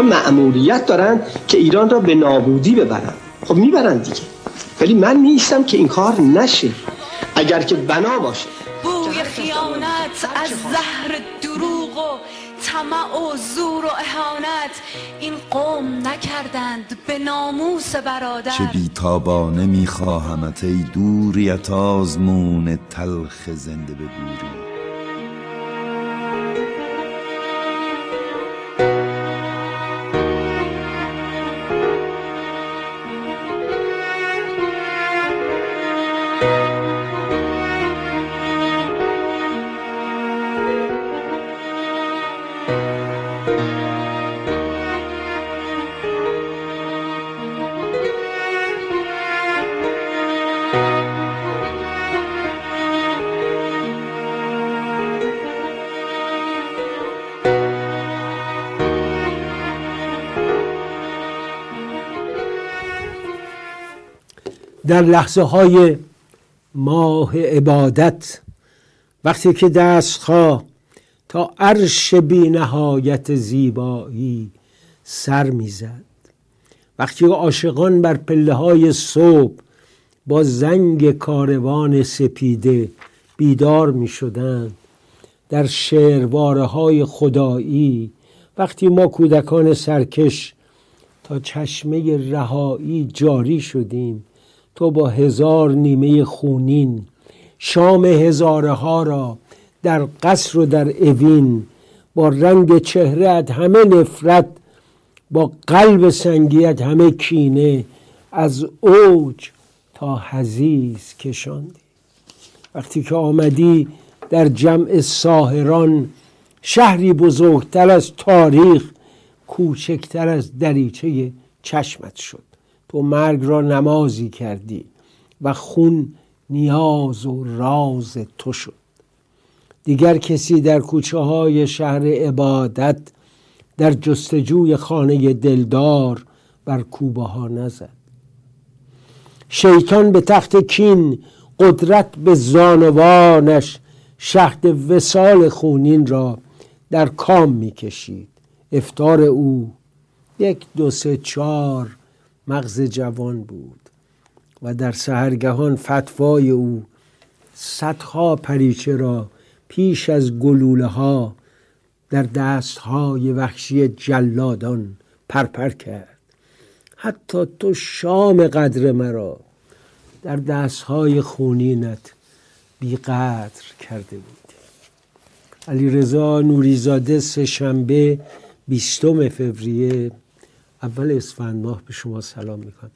اینا مأموریت دارن که ایران را به نابودی ببرن. خب می‌برن دیگه. ولی من نیستم که این کار نشه. اگر که بنا باشه. بوی خیانت از زهر دروغ و طمع و زور و اهانت. این قوم نکردند به ناموس برادر. چه بیتابانه میخواهمت ای دوریت آزمون تلخ زنده بگوری در لحظه های ماه عبادت وقتی که دستها تا عرش بی نهایت زیبایی سر می‌زد. وقتی عاشقان بر پله های صبح با زنگ کاروان سپیده بیدار می شدن در شعرواره های خدایی وقتی ما کودکان سرکش تا چشمه رهایی جاری شدیم تو با هزار نیمه خونین شام هزاره ها را در قصر و در اوین با رنگ چهرت همه نفرت با قلب سنگیت همه کینه از اوج تا حزیز کشاندی. وقتی که آمدی در جمع ساهران شهری بزرگتر از تاریخ کوچکتر از دریچه چشمت شد. تو مرگ را نمازی کردی و خون نیاز و راز تو شد. دیگر کسی در کوچه های شهر عبادت در جستجوی خانه دلدار بر کوبه ها نزد. شیطان به تخت کین قدرت به زانوانش شهد وسال خونین را در کام می‌کشید. افتار او یک دو سه چهار مغز جوان بود و در سهرگهان فتوای او صدها پریچه را پیش از گلوله ها در دست های وحشی جلادان پرپر کرد. حتی تو شام قدر مرا در دست های خونینت بیقدر کرده بود علی رضا نوریزاده سه شنبه بیستم فوریه اول اسفند ماه به شما سلام می‌کنم.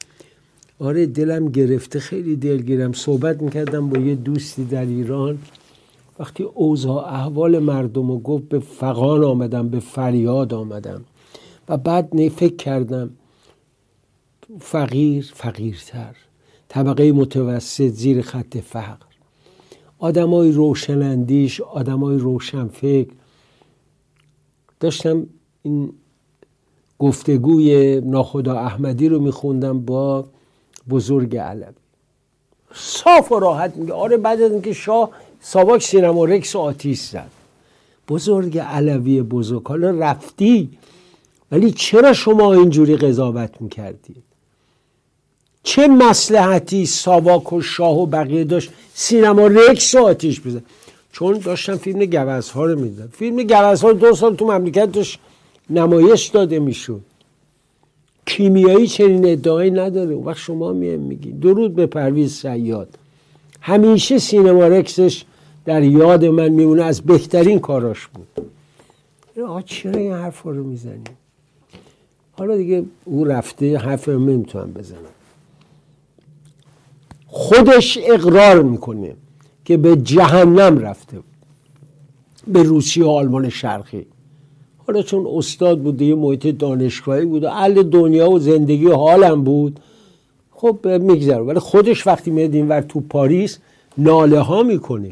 آره دلم گرفته خیلی دلگیرم. صحبت می‌کردم با یه دوستی در ایران. وقتی اوضاع احوال مردم رو گفت به فقان آمدم به فریاد آمدم. و بعد فکر کردم فقیر فقیرتر. طبقه متوسط زیر خط فقر. آدمای روشنندیش آدمای روشنفکر. داشتم این گفتگوی ناخدا احمدی رو میخوندم با بزرگ علوی صاف و راحت میگه. آره بعد از اینکه شاه ساواک سینما رکس آتیش زد. بزرگ علوی بزرگ. حالا رفتی ولی چرا شما اینجوری قضاوت می‌کردید؟ چه مسلحتی ساواک و شاه و بقیه داشت؟ سینما رکس آتیش بزن چون داشتم فیلم گوز ها رو میدن فیلم گوز ها دو سال تو مملکت داشت. نمایش داده می‌شد کیمیایی چنین ادعایی نداره. وقت شما میگی میگی درود به پرویز سیاد. همیشه سینما رکسش در یاد من میمونه. از بهترین کاراش بود. آقا چرا این حرف رو می‌زنی؟ حالا دیگه او رفته. حرف رو نمی‌تونم بزنم. خودش اقرار می‌کنه که به جهنم رفته. به روسیه آلمان شرقی. حالا چون استاد بود یه محیط دانشگاهی بود و اهل دنیا و زندگی حالم بود خب میگذره ولی خودش وقتی میاد اینور تو پاریس ناله ها می‌کنه.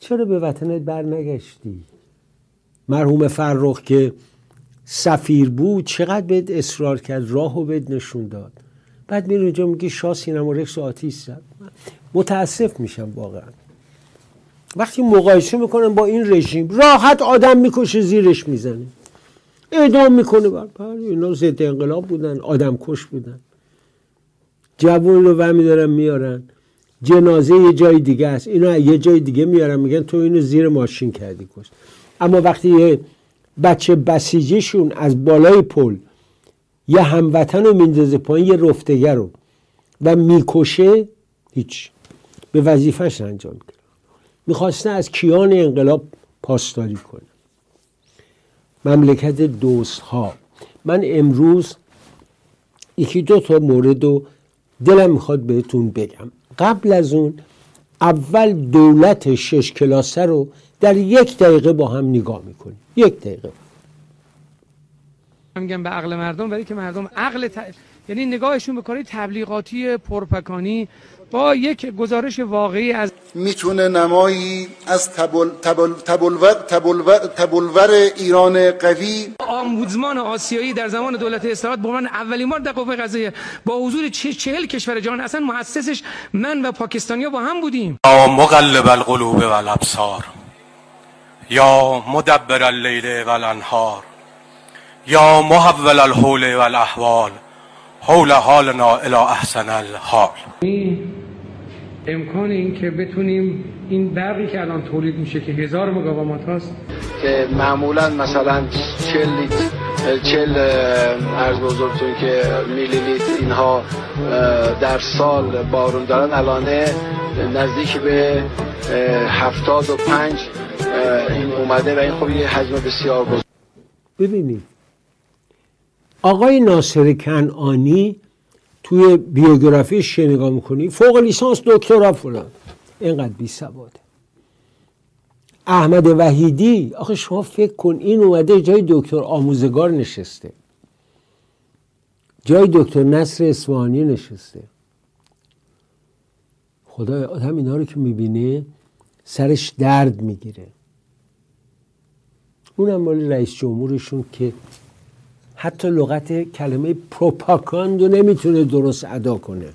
چرا به وطنت بر نگشتی مرحوم فرخ که سفیر بود چقدر بهت اصرار کرد راه و بهت نشون داد. بعد میره اونجا میگی شاه سینما رکس و زد. متاسف میشم واقعا. وقتی مقایسه می‌کنن با این رژیم راحت آدم می‌کشه زیرش می‌زنه. اعدام می‌کنه. بر اینا ضد انقلاب بودن آدم کش بودن. جوان رو ومی دارن میارن. جنازه یه جای دیگه است. اینا یه جای دیگه میارن میگن تو اینو زیر ماشین کردی کش. اما وقتی یه بچه بسیجیشون از بالای پل یه هموطن رو میندازه پایین یه رفتگر رو و می‌کشه هیچ. به وظیفش انجام کرد می‌خواسته از کیان انقلاب پاسداری کنه. مملکت دوست ها من امروز یکی دو تا مورد رو دلم می‌خواد بهتون بگم. قبل از اون اول دولت شش کلاسه رو در یک دقیقه با هم نگاه می‌کنیم. یک دقیقه. میگم به عقل مردم ولی که مردم عقل ت... یعنی نگاهشون به کاری تبلیغاتی پرپکانی با یک گزارش واقعی از می‌تونه نمایی از تبل... تبل... تبلور... تبلور... تبلور ایران قوی آمبودزمان آسیایی در زمان دولت اصلاحات به من اولین بار در قوه قضاییه با حضور چه چهل کشور جهان اصلا مؤسسش من و پاکستانیا با هم بودیم. یا مقلب القلوب و الابصار یا مدبر اللیل و الانهار یا محول الحول و الاحوال حول حالنا الى احسن الحال. امکان این که بتونیم این برقی که الان تولید میشه که هزار مگاوات هست که معمولا مثلا 40 لیتر 40 ارز بزرگتون که میلی لیتر اینها در سال بارون دارن الانه نزدیک به 75 این اومده و این خب یه حجم بسیار بزرگ. ببینید آقای ناصر کنعانی توی بیوگرافیش چه نگاه می‌کنی؟ فوق لیسانس دکترا فلان. اینقدر بی سواده احمد وحیدی آخه شما فکر کن این اومده جای دکتر آموزگار نشسته. جای دکتر نصر اسوانی نشسته. خدا آدم اینا رو که می‌بینه سرش درد می‌گیره. اونم مال رئیس جمهورشون که حتی لغت کلمه پروپاگاندو نمی‌تونه درست ادا کنه.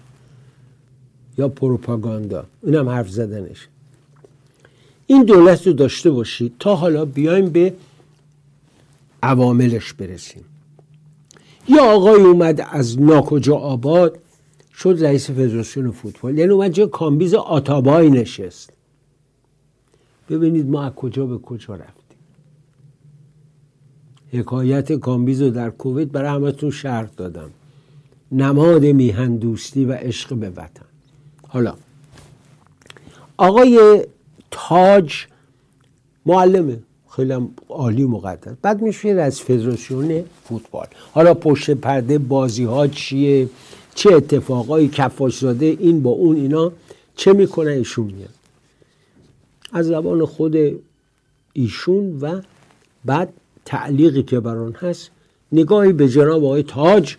یا پروپاگاندا. اینم حرف زدنش. این دولت رو داشته باشید تا حالا بیایم به عواملش برسیم. یا آقای اومد از ناکجا آباد شد رئیس فدراسیون فوتبال. یعنی اومد جای کامبیز آتابای نشست. ببینید ما از کجا به کجا رفتیم. حکایت کامبیز رو در کویت برای همتون شرح دادم. نماد میهن دوستی و عشق به وطن. حالا آقای تاج معلمه. خیلی عالی مقدس. بعد میشه از فدراسیون فوتبال. حالا پشت پرده بازی ها چیه؟ چه اتفاقایی؟ کفاش زاده این با اون اینا چه می‌کنه ایشون میاد؟ از زبان خود ایشون و بعد تعلیقی که بر آن هست. نگاهی به جناب آقای تاج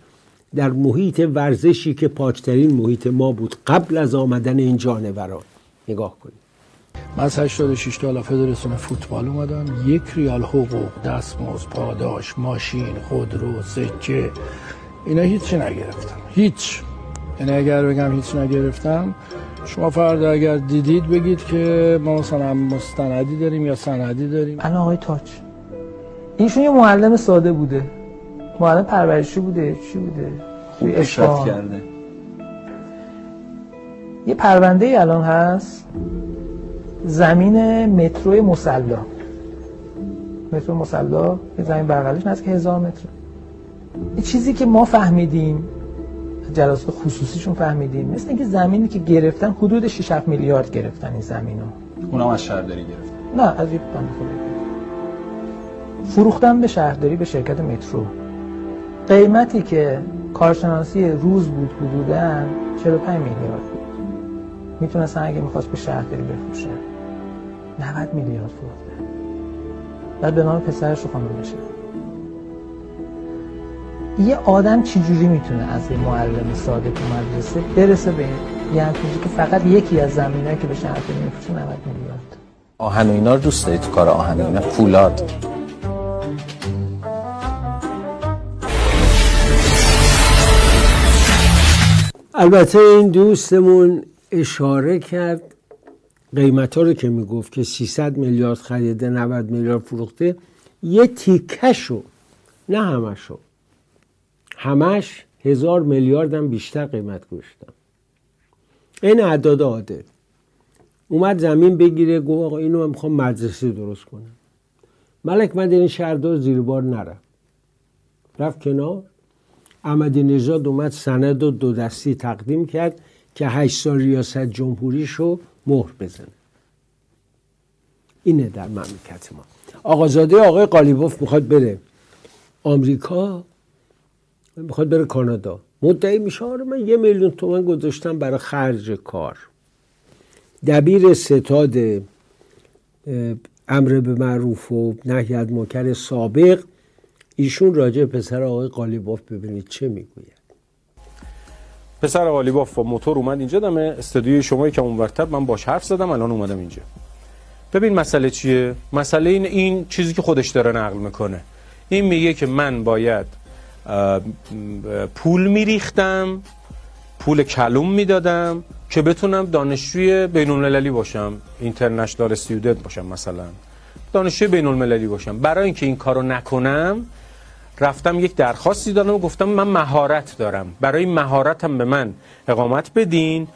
در محیط ورزشی که پاکترین محیط ما بود قبل از آمدن این جانوران. نگاه کنید. من از 86 تا فدراسیون فوتبال اومدم. یک ریال حقوق دستمزد پاداش ماشین خودرو سکه اینا هیچی نگرفتم. هیچ. یعنی اگر بگم هیچ نگرفتم شما فردا اگر دیدید بگید که ما مثلا مستندی داریم یا سندی داریم. انا آقای تاج ایشون یه معلم ساده بوده. معلم پرورشی بوده. چی بوده؟ خوب پیشرفت کرده. یه پرونده ای الان هست. زمین مترو مسلا. مترو مسلا یه زمین بغلش نزدیک هزار متر. این چیزی که ما فهمیدیم جلسات خصوصیشون فهمیدیم مثل اینکه زمینی که گرفتن حدود 6 میلیارد گرفتن این زمینو. اونم از شهرداری گرفتن. نه از یک بند فروختن به شهرداری به شرکت مترو. قیمتی که کارشناسی روز بود حدودا 45 میلیارد بود. می‌تونستن اگه می‌خواست به شهرداری بفروشه 90 میلیارد فروخته بعد به نام پسرش رو خانم بشه. یه آدم چجوری می‌تونه از یه معلم ساده تو مدرسه برسه به یه همچنین که فقط یکی از زمینه که به شهرداری میفروشه 90 میلیارد؟ آهن و اینا رو دوست داری تو کار آهن و اینا فولاد البته این دوستمون اشاره کرد قیمت ها رو که می‌گفت که 300 میلیارد خریده 90 میلیارد فروخته یه تیکشو نه همشو همش هزار هم بیشتر قیمت گذاشتم این اعداد عادل. اومد زمین بگیره گفت آقا اینو من می‌خوام مدرسه درست کنم. ملک من این شهردار زیر بار نرفت. رفت کنار. احمدی نژاد اومد سند و دو دستی تقدیم کرد که هشت سال ریاست جمهوریشو مهر بزنه. اینه در مملکت ما. آقازاده آقای قالیباف می‌خواد بره آمریکا می‌خواد بره کانادا. مدعی میشه آره من یه میلیون تومن گذاشتم برای خرج کار. دبیر ستاد امر به معروف و نهی از سابق ایشون راجع پسر آقای قالیباف ببینید چه می‌گوید. پسر قالیباف با موتور اومد اینجا دم استودیوی شما که اونورتر من باش حرف زدم الان اومدم اینجا. ببین مسئله چیه؟ مسئله این این چیزی که خودش داره نقل می‌کنه. این میگه که من باید پول میریختم پول کلوم می‌دادم که بتونم دانشجوی بین المللی باشم اینترنشنال استودنت باشم مثلا. دانشجوی بین المللی باشم. برای اینکه این کارو نکنم رفتم یک درخواستی دادم و گفتم من مهارت دارم. برای مهارتم به من اقامت بدین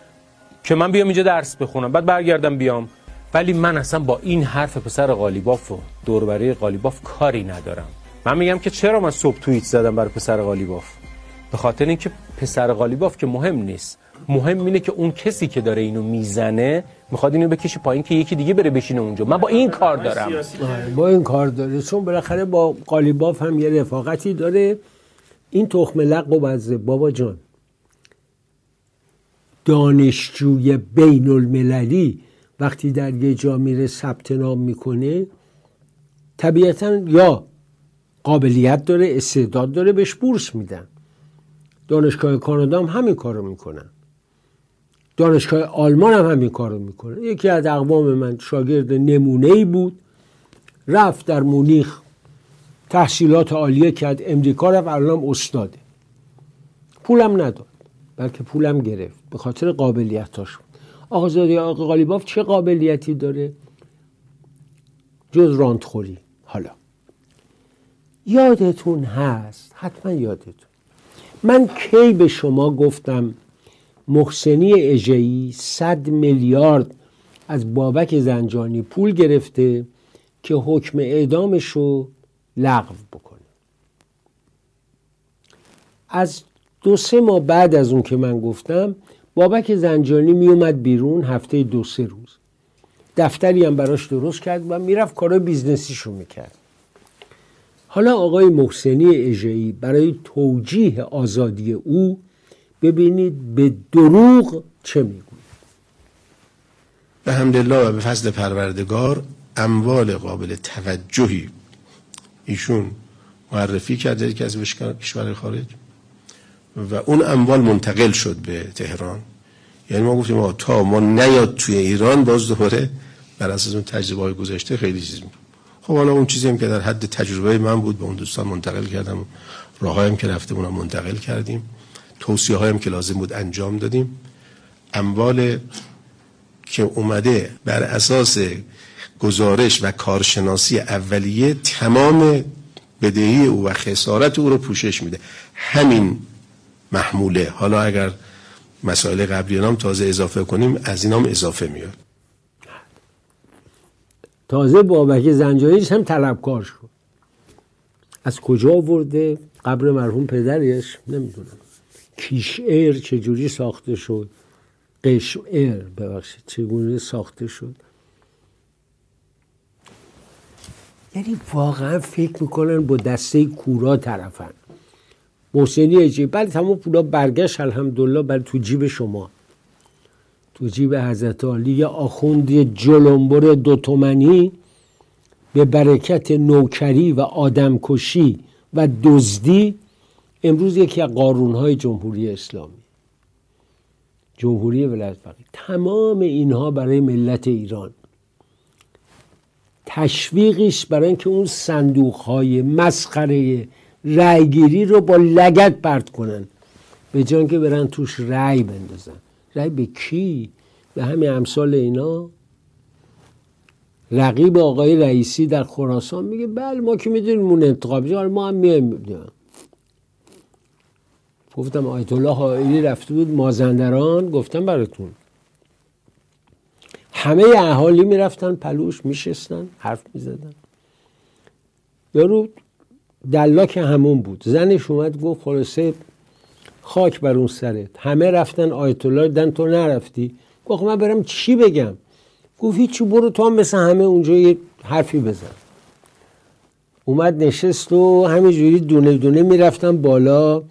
که من بیام اینجا درس بخونم. بعد برگردم بیام. ولی من اصلا با این حرف پسر قالیباف و دوربری قالیباف کاری ندارم. من میگم که چرا من صبح توییت زدم برای پسر قالیباف به خاطر اینکه پسر قالیباف که مهم نیست. مهم اینه که اون کسی که داره اینو می‌زنه می‌خواد اینو بکشه پایین که یکی دیگه بره بشینه اونجا. من با این کار دارم. با این کار داره. چون بالاخره با قالیباف هم یه رفاقتی داره. این تخم لق و بزه. بابا جان دانشجوی بین المللی وقتی در یه جا میره ثبت نام می‌کنه طبیعتا یا قابلیت داره استعداد داره بهش بورس میدن. دانشگاه کانادا هم همین کارو می‌کنن. دانشگاه آلمان هم همین کارو می‌کنه. یکی از اقوام من شاگرد نمونه ای بود. رفت در مونیخ تحصیلات عالیه کرد. امریکا رفت الان استاده. پولم نداد بلکه پولم گرفت. به خاطر قابلیتاش. آقازادی آقا قالیباف چه قابلیتی داره؟ جز راندخوری. حالا. یادتون هست؟ حتما یادتون. من کی به شما گفتم محسنی اجهی صد میلیارد از بابک زنجانی پول گرفته که حکم اعدامش رو لغو بکنه. از دو سه ماه بعد از اون که من گفتم بابک زنجانی میومد بیرون هفته دو سه روز. دفتری هم براش درست کرد و می‌رفت کارای business یشو می‌کرد. حالا آقای محسنی اژه‌ای برای توجیه آزادی او ببینید به دروغ چه می‌گوید. به حمدالله و به فضل پروردگار اموال قابل توجهی. ایشون معرفی کرده که از کشور خارج و اون اموال منتقل شد به تهران. یعنی ما گفتیم تا ما نیاد توی ایران باز دوباره بر اساس اون تجربه گذشته خیلی چیز خب حالا اون چیزی هم که در حد تجربه من بود به اون دوستان منتقل کردم راههایم که رفته اونم منتقل کردیم. توصیه هایم که لازم بود انجام دادیم. اموال که اومده بر اساس گزارش و کارشناسی اولیه تمام بدهی او و خسارت او رو پوشش میده. همین محموله. حالا اگر مسائل قبلی نام تازه اضافه کنیم از اینام اضافه میاد. تازه بابک زنجانیش هم طلبکار شد از کجا ورده قبر مرحوم پدرش؟ نمی‌دونم. کیش ایر چجوری ساخته شد؟ قش ایر ببخشید چگونه ساخته شد؟ یعنی واقعا فکر می‌کنن با دسته کورا طرفن. محسنی اجی بله تمام پولا برگشت الحمدلله بله تو جیب شما. تو جیب حضرت علی یه آخوندی جلنبر دو تومنی به برکت نوکری و آدمکشی و دزدی امروز یکی از قارونهای جمهوری اسلامی جمهوری ولایت فقیه تمام اینها برای ملت ایران. تشویقش برای اینکه اون صندوق های مسخره رأیگیری رو با لگت پرت کنن. به جان که برن توش رأی بندازن. رأی به کی؟ به همین امثال اینا. رقیب آقای رئیسی در خراسان میگه بله ما که می‌دونیم اون انتخاب. ما هم میایم. گفتم آیت الله حائلی رفته بود مازندران گفتم براتون. همه اهالی می‌رفتن پلوش میشستن حرف می‌زدن. یارو دلاک همون بود. زنش اومد گفت خلاصه خاک بر اون سرت. همه رفتن آیت الله دن تو نرفتی. گفت من برم چی بگم؟ گفت هیچی برو تو هم مثل همه اونجا یه حرفی بزن. اومد نشست و همینجوری دونه دونه می‌رفتن بالا.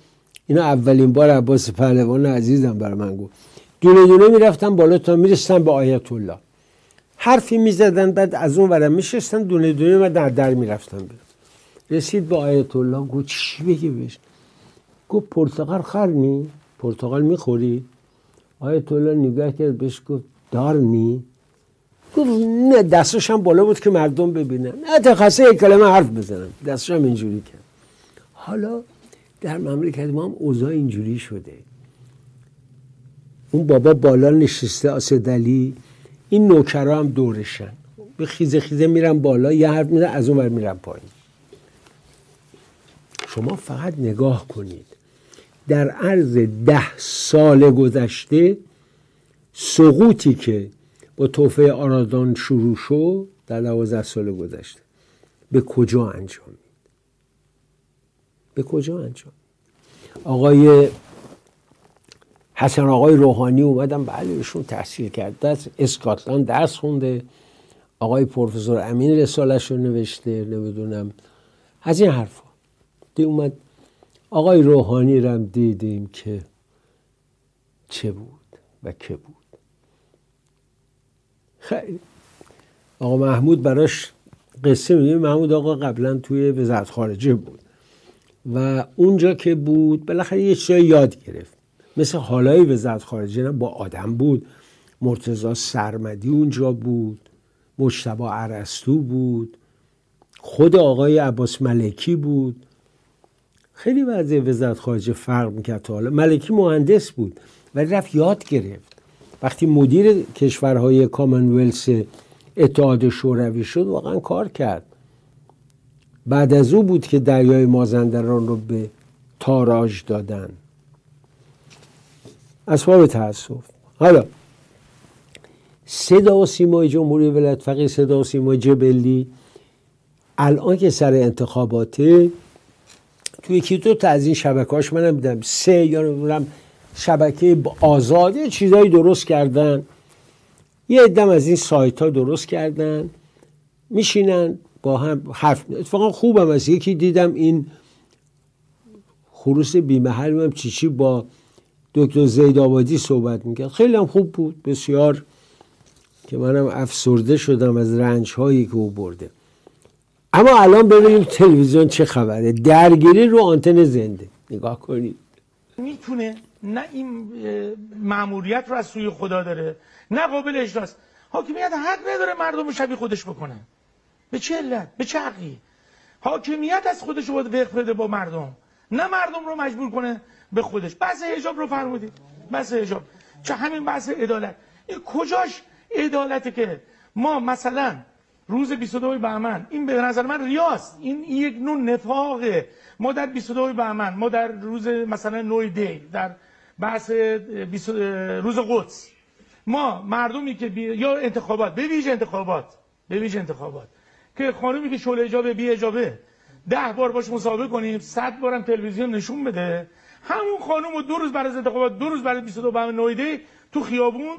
اینا اولین بار عباس پهلوان عزیزم بر من گفت. دونه دونه می‌رفتن بالا تا میرستن به آیت الله. حرفی می‌زدن بعد از اون ورم میشستن دونه دونه و در در می‌رفتن رسید به آیت الله گفت چی بگی بهش؟ گفت پرتقال خرنی؟ پرتقال می‌خوری؟ آیت الله نگاه کرد بهش گفت دارنی گفت نه دستش هم بالا بود که مردم ببینن. نه تخصه یک کلمه حرف بزنم. دستش هم اینجوری کرد. حالا در مملکت ما هم اوضاع اینجوری شده. اون بابا بالا نشسته آسدلی این نوکرا هم دورشن. به خیزه خیزه میرن بالا یه حرف میرن از اون ور میرن پایین. شما فقط نگاه کنید. در عرض ده سال گذشته سقوطی که با توفه آرادان شروع شد در دوازده سال گذشته به کجا انجام؟ به کجا انجام؟ آقای حسن آقای روحانی اومدن بله ایشون تحصیل کرده است اسکاتلند درس خونده. آقای پروفسور امین رسالش رو نوشته نمی‌دونم. از این حرفا. دی اومد. آقای روحانی رو دیدیم که چه بود و که بود. خیلی. آقا محمود براش قصه میگه. محمود آقا قبلا توی وزارت خارجه بود. و اونجا که بود بالاخره یه چیزایی یاد گرفت. مثل حالای وزارت خارجه با آدم بود. مرتزا سرمدی اونجا بود. مجتبا عرستو بود. خود آقای عباس ملکی بود. خیلی وضع وزارت خارجه فرق می‌کرد حالا. ملکی مهندس بود ولی رفت یاد گرفت. وقتی مدیر کشورهای کامنولس اتحاد شوروی شد واقعا کار کرد. بعد از او بود که دریای مازندران رو به تاراج دادن. اسباب تاسف حالا صدا و سیمای جمهوری ولایت فقیه صدا و سیمای جبلی الان که سر انتخاباته توی یکی دو تا از این شبکهاش منم دیدم سه یا نمی‌دونم شبکه آزاد چیزایی درست کردن. یه ادم از این سایت ها درست کردن. میشینن. با هم حرف اتفاقا خوبم از یکی دیدم این خروس بیمحل هم چی چی با دکتر زید آبادی صحبت می‌کرد. خیلی هم خوب بود. بسیار که منم افسرده شدم از رنج هایی که او برده. اما الان ببینیم تلویزیون چه خبره. درگیری رو آنتن زنده. نگاه کنید. می‌تونه نه این معمولیت رو از سوی خدا داره نه قابل اجراست. حاکمیت حق نداره مردم رو شبیه خودش بکنه به چه علت؟ به چه حقی حاکمیت از خودش رو وقف بده با مردم. نه مردم رو مجبور کنه به خودش. بحث حجاب رو فرمودید. بحث حجاب. چه همین بحث عدالت. این کجاش عدالته که ما مثلا روز 22 بهمن این به نظر من ریاست این یک نوع نفاقه ما در 22 بهمن ما در روز مثلا نوی دی در بحث روز قدس. ما مردمی که بی... یا انتخابات به ویژه انتخابات به ویژه انتخابات. که خانومی که شل اجابه بی اجابه ده بار باش مسابقه کنیم صد بارم تلویزیون نشون بده. همون خانم رو دو روز از انتخابات دو روز بعد 22 بهمن نویده تو خیابون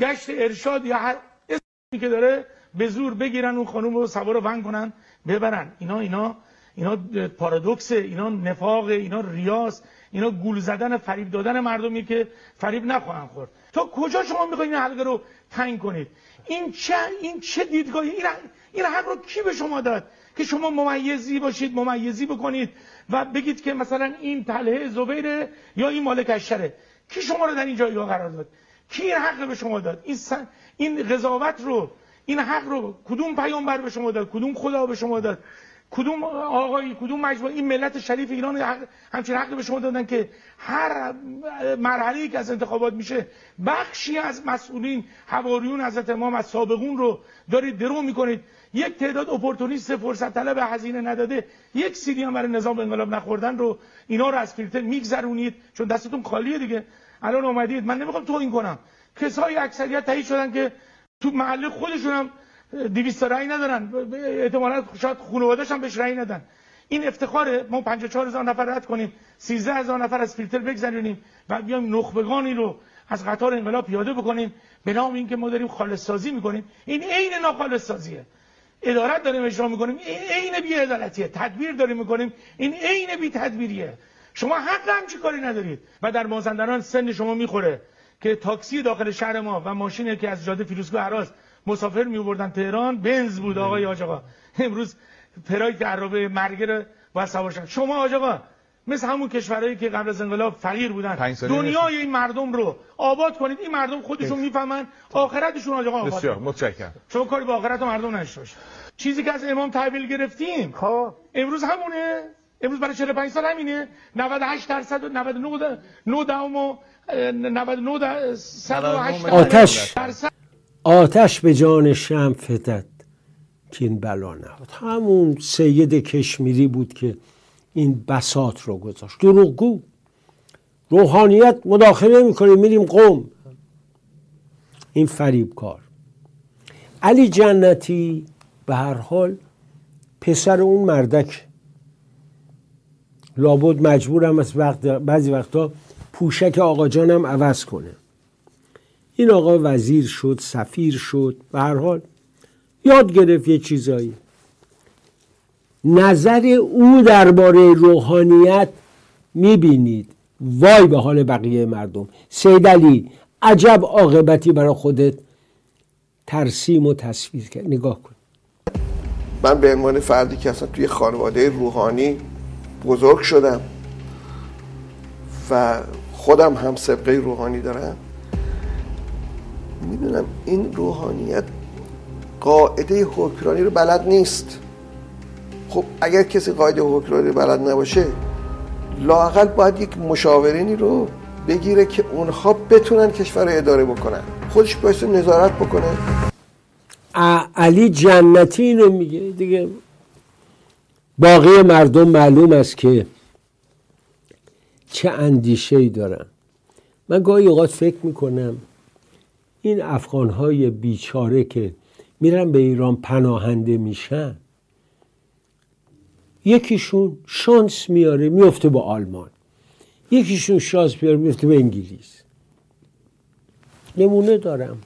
گشت ارشاد یا هر اسمی که داره به زور بگیرن اون خانم رو سوار ون کنن ببرن. اینا اینا اینا پارادوکسه اینا نفاق اینا ریاس اینا گول زدن فریب دادن مردمی که فریب نخواهند خورد. تا کجا شما می‌خواید این حلقه رو تنگ کنید؟ این چه این چه دیدگاهی؟ این این حق رو کی به شما داد که شما ممیزی باشید ممیزی بکنید و بگید که مثلا این تله زبیره یا این مال کشره کی شما رو در این جایگاه قرار داد؟ کی این حق به شما داد؟ این این قضاوت رو این حق رو کدوم پیامبر به شما داد؟ کدوم خدا به شما داد؟ کدوم آقای کدوم مجموعه؟ این ملت شریف ایران همچین حقی به شما دادن که هر مرحله که از انتخابات میشه بخشی از مسئولین حواریون حضرت امام از سابقون رو دارید درو می‌کنید. یک تعداد اپورتونیست فرصت طلب هزینه نداده یک سیدی هم برای نظام انقلاب نخوردن رو اینا رو از فیلتر میگذرونید چون دستتون خالیه دیگه. الان اومدید. من نمی‌خوام تو این کنم. کسای اکثریت تایید شدن که تو محله خودشون هم 200 رأی ندارن. احتمالاً شاید خانواده‌اش هم بهش رأی ندن. این افتخاره. ما 54 هزار نفر رد کنیم. 13 هزار نفر از فیلتر بگذرونیم. و بیایم نخبگانی رو از قطار انقلاب پیاده بکنیم. به نام اینکه ما داریم خالص سازی می‌کنیم. این عین ناخالص سازیه ادارت داریم اجرا می‌کنیم. این عین بی عدالتیه تدبیر داریم می‌کنیم. این عین بی تدبیریه شما حق هم چی کاری ندارید. و در مازندران سن شما می‌خوره که تاکسی داخل شهر ما و ماشینی که از جاده فیروزکوه هراز مسافر می بردن تهران بنز بود آقای آج آقا امروز پرای که عربه مرگه رو باید سوار شما آج آقا مثل همون کشورهایی که قبل از انقلاب فقیر بودن. دنیای این مردم رو آباد کنید. این مردم خودشون می‌فهمن آخرتشون آج آقا آباد بسیار متشکرم. شما کاری با آخرت مردم نشته چیزی که از امام تحویل گرفتیم خب. امروز همونه. امروز برای 45 سال همینه. 98 درصد و 99 9 دهم و 99 درصد آتش. آتش به جان شم فتد که این بلا نهاد همون سید کشمیری بود که این بسات رو گذاشت. دروغگو روحانیت مداخله می‌کنه میریم قوم. این فریب کار علی جنتی به هر حال پسر اون مردک. لابد مجبورم از وقت بعضی وقتا پوشک آقا جانم عوض کنه. این آقا وزیر شد سفیر شد به هر حال یاد گرفت یه چیزایی. نظر او درباره روحانیت می‌بینید. وای به حال بقیه مردم. سید علی عجب عاقبتی برای خودت. ترسیم و تصویر کرد. نگاه کن. من به عنوان فردی که اصلا توی خانواده روحانی بزرگ شدم و خودم هم سبقه روحانی دارم می‌دونم این روحانیت قاعده حکرانی رو بلد نیست. خب اگر کسی قاعده حکرانی بلد نباشه لاقل باید یک مشاورینی رو بگیره که اونها بتونن کشور رو اداره بکنن. خودش باید نظارت بکنه. علی جنتی اینو میگه. دیگه باقی مردم معلوم است که چه اندیشه ای دارن. من گاهی اوقات فکر می‌کنم این افغان های بیچاره که میرن به ایران پناهنده میشن یکیشون شانس میاره میفته با آلمان یکیشون شانس میاره میفته به انگلیس. نمونه دارم.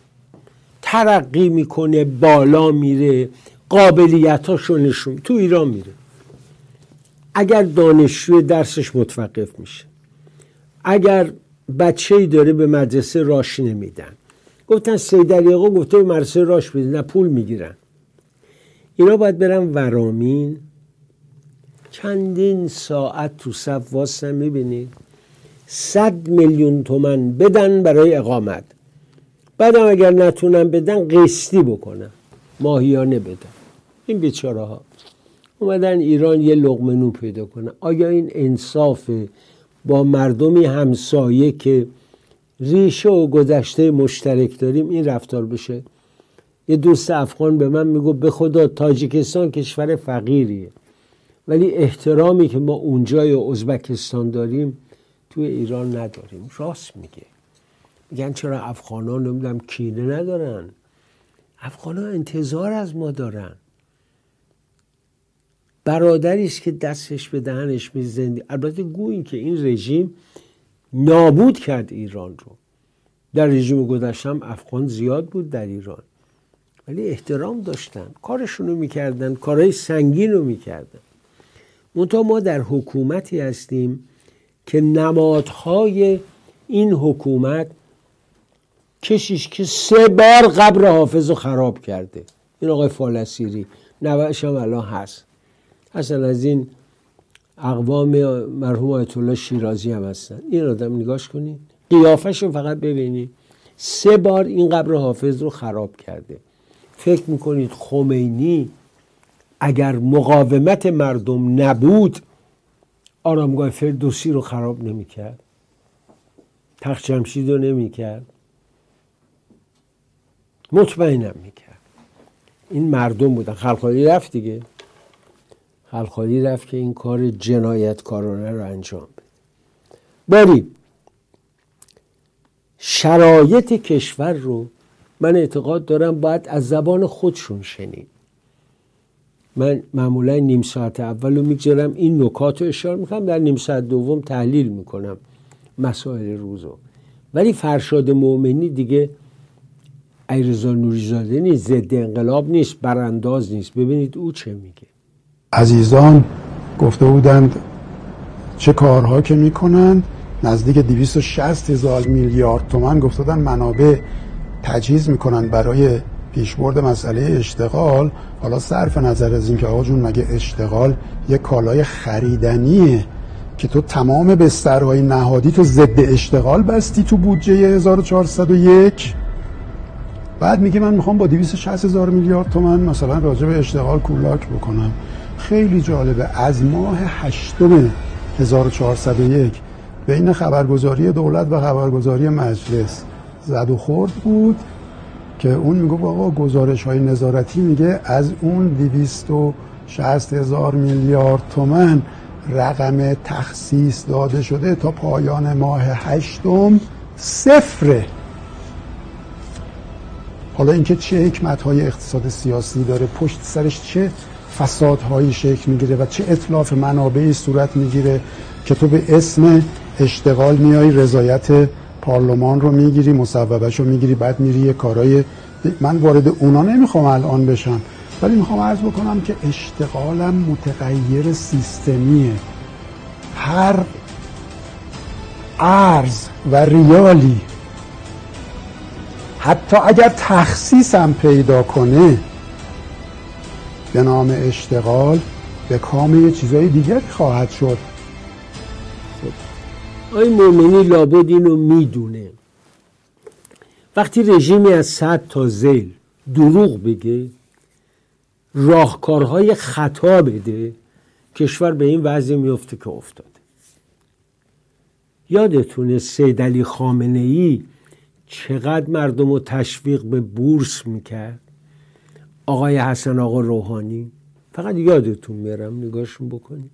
ترقی می‌کنه بالا میره قابلیتاشو نشون تو ایران میره. اگر دانشجوی درسش متوقف میشه اگر بچه ای داره به مدرسه راش نمیدن گفتن سیدری آقا گفته به مدرسه راش میدن نه پول می‌گیرن. اینا باید برن ورامین. چندین ساعت تو صف واسن می‌بینید صد میلیون تومن بدن برای اقامت. بعدم اگر نتونن بدن قسطی بکنن. ماهیانه بدن. این بیچاره ها اومدن ایران یه لغمه نو پیدا کنن. آیا این انصاف با مردمی همسایه که ریشه و گذشته مشترک داریم این رفتار بشه. یه دوست افغان به من میگو به خدا تاجیکستان کشور فقیریه. ولی احترامی که ما اونجای ازبکستان داریم توی ایران نداریم. راست میگه. میگن چرا افغان ها نمی‌دونم کینه ندارن؟ افغان ها انتظار از ما دارن. برادری است که دستش به دهنش میزندی البته گوییم که این رژیم نابود کرد ایران رو. در رژیم گذشتم افغان زیاد بود در ایران. ولی احترام داشتن. کارشونو می‌کردن کارهای سنگین رو می‌کردن. منتها ما در حکومتی هستیم که نمادهای این حکومت کشیش که سه بار قبر حافظ رو خراب کرده. این آقای فالسیری نوش هم الان هست. اصلا از این اقوام مرحوم آیت الله شیرازی هم هستن. این آدم نگاش کنید قیافش رو فقط ببینید سه بار این قبر حافظ رو خراب کرده. فکر می‌کنید خمینی اگر مقاومت مردم نبود آرامگاه فردوسی رو خراب نمی‌کرد؟ تخت جمشید رو نمی‌کرد؟ مطمئنم می‌کرد. این مردم بودن. خلخالی رفت دیگه. خلخالی رفت که این کار جنایتکارانه رو انجام بده. باری شرایط کشور رو من اعتقاد دارم باید از زبان خودشون شنید. من معمولا نیم ساعت اول رو می‌گذارم این نکات رو اشاره می‌کنم در نیم ساعت دوم تحلیل می‌کنم مسائل روزو ولی فرشاد مؤمنی دیگه ایرزا نوریزاده نیست ضد انقلاب نیست برانداز نیست. ببینید او چه میگه. عزیزان گفته بودند چه کارها که می‌کنند؟ نزدیک 260 هزار میلیارد تومن گفته بودن منابع تجهیز می‌کنن برای پیشبرد مسئله اشتغال. حالا صرف نظر از اینکه آقا جون مگه اشتغال یه کالای خریدنیه که تو تمام بسترهای نهادی تو ضد اشتغال بستی تو بودجه 1401 بعد میگه من می‌خوام با 260 هزار میلیارد تومن مثلا راجع به اشتغال کولاک بکنم. خیلی جالبه. از ماه هشتم 1401 بین خبرگزاری دولت و خبرگزاری مجلس زد و خورد بود که اون میگه آقا گزارش های نظارتی میگه از اون 260 هزار میلیارد تومن رقم تخصیص داده شده تا پایان ماه هشتم صفره. حالا اینکه چه حکمت های اقتصاد سیاسی داره پشت سرش چه فسادهایی شکل می‌گیره و چه اطلاف منابعی صورت می‌گیره که تو به اسم اشتغال میای رضایت پارلمان رو می‌گیری مصوبش رو می‌گیری بعد میری یه کارای من وارد اونا نمی‌خوام الان بشم. ولی می‌خوام عرض بکنم که اشتغالم متغیر سیستمیه. هر ارز و ریالی حتی اگر تخصیصم پیدا کنه به نام اشتغال به کام یه چیزای دیگری خواهد شد. آی مومنی لابد اینو می‌دونه. وقتی رژیمی از صد تا زیل دروغ بگه راهکارهای خطا بده کشور به این وضع میفته که افتاده. یادتونه سید علی خامنه ای چقدر مردم رو تشویق به بورس می‌کرد؟ آقای حسن آقا روحانی. فقط یادتون میرم نگاهشون بکنید.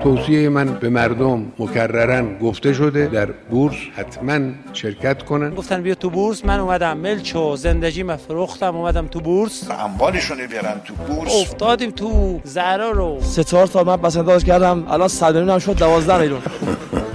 توصیه من به مردم مکررن گفته شده در بورس حتما شرکت کنن. گفتن بیا تو بورس من اومدم ملچ و زندگی من فروختم اومدم تو بورس. اموالشون بیارن تو بورس. افتادیم تو زهرا رو. سه چهار سال من پس کردم الان صد هم شد دوازده میلیون.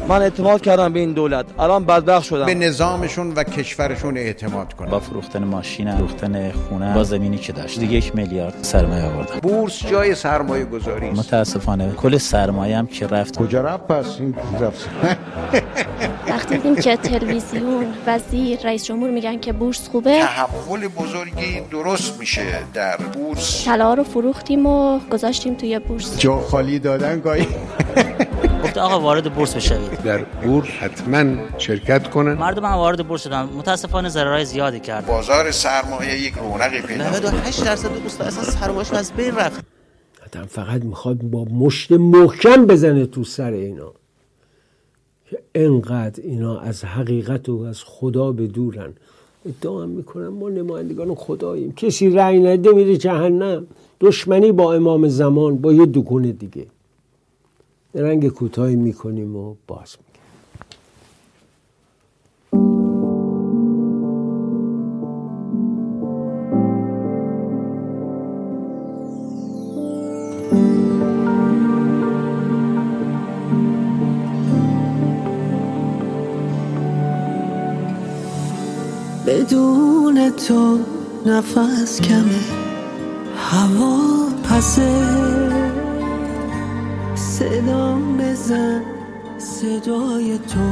من اعتماد کردم به این دولت. الان بدبخت شدم. به نظامشون و کشورشون اعتماد کنم با فروختن ماشین فروختن خونه با زمینی که داشت. دیگه یک میلیارد سرمایه آوردم بورس جای سرمایه گذاری متاسفانه. کل سرمایه هم که رفت. کجا رفت پس این رفت؟ وقتی دیدیم که تلویزیون وزیر رئیس جمهور میگن که بورس خوبه تحول بزرگی درست میشه در بورس. طلا رو فروختیم و گذاشتیم توی بورس. جا خالی دادن گاهی. آقا وارد بورس بشوید. در بورس حتما شرکت کنن. مردم هم وارد بورس شدن. متاسفانه ضررهای زیادی کرد بازار سرمایه یک رونقی پیدا 98 درصد دوست اصلا سرمایه‌اش از بین رفت. آدم فقط می‌خواد با مشت محکم بزنه تو سر اینا. که انقدر اینا از حقیقت و از خدا به دورن. ادعا هم می‌کنم ما نمایندگان خداییم. کسی رأی نده میره جهنم. دشمنی با امام زمان با یه دکون دیگه. رنگ کوتاهی می‌کنیم و باز میگیم بدون تو نفس کمه هوا پسه. صدام بزن صدای تو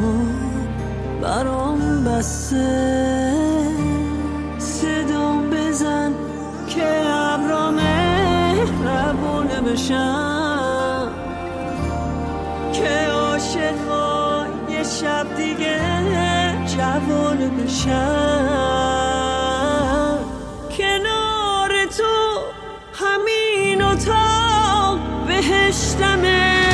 برام بسته. صدام بزن که ابرامه ربونه بشم. که عاشقا یه شب دیگه جوانه بشم. کنار تو همینو اتاق بهشتمه.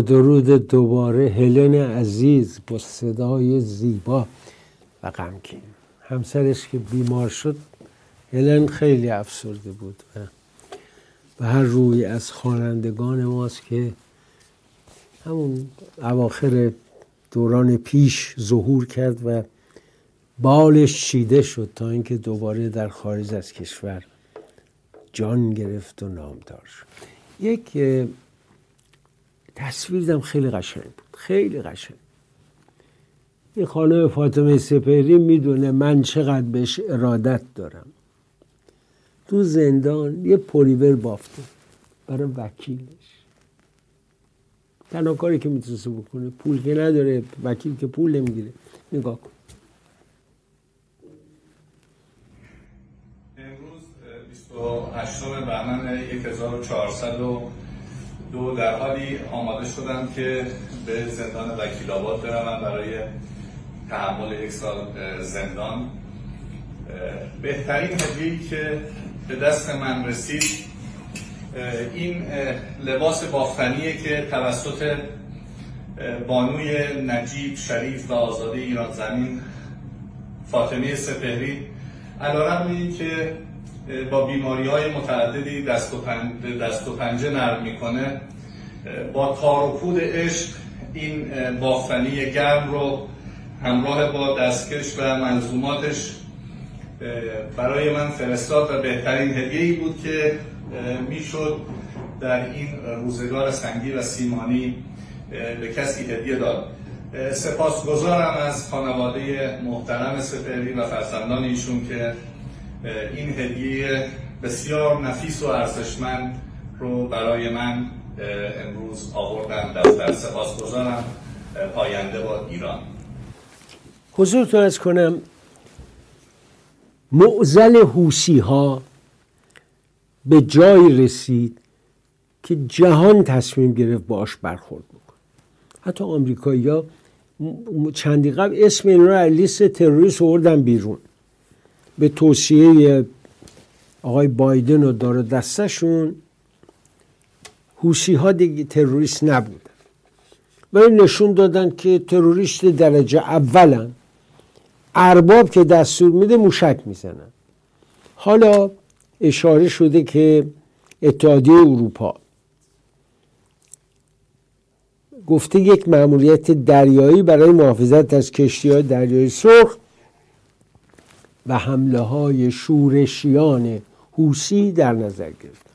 درود دوباره هلن عزیز با صدای زیبا و غمگین. همسرش که بیمار شد هلن خیلی افسرده بود و به هر روی از خوانندگان ماست که همون اواخر دوران پیش ظهور کرد و بالش چیده شد تا اینکه دوباره در خارج از کشور جان گرفت و نامدار شد. یک اه، تصویر دیدم خیلی قشنگ بود. خیلی قشنگ. این خانم فاطمه سپهری می‌دونه من چقدر بهش ارادت دارم. تو زندان یه پلیور بافته. برای وکیلش. تنها کاری که می‌تونسته بکنه پول که نداره وکیل که پول نمی‌گیره. نگاه کن. امروز 28 بهمن 1402 در حالی آماده شدم که به زندان وکیل آباد بروم برای تحمل یک سال زندان. بهترین هدیه‌ای که به دست من رسید این لباس بافتنیه که توسط بانوی نجیب شریف و آزاده ایران زمین فاطمه سپهری علیرغم این که با بیماری های متعددی دست و, پنجه, دست و پنجه نرم می‌کنه. با تار و پود عشق این بافتنی گرم رو همراه با دستکش و منظوماتش برای من فرستاد و بهترین هدیه‌ای بود که می‌شد در این روزگار سنگی و سیمانی به کسی هدیه داد. سپاسگزارم از خانواده محترم سپهری و فرزندان ایشون که این هدیه بسیار نفیس و ارزشمند رو برای من امروز آوردن. دفتر سپاسگزارم پاینده با ایران. حضورتون از کنم معزل حوسی ها به جای رسید که جهان تصمیم گرفت باش برخورد بکن حتی آمریکایی ها چندی قبل اسم این را لیست تروریست آوردن بیرون. به توصیه آقای بایدن و دار دستشون حوسی ها دیگه تروریست نبودن. ولی نشون دادن که تروریست درجه اولن. ارباب که دستور میده موشک می‌زنن. حالا اشاره شده که اتحادیه اروپا گفته یک مأموریت دریایی برای محافظت از کشتی های دریایی سرخ و حمله های شورشیان حوسی در نظر گرفتم.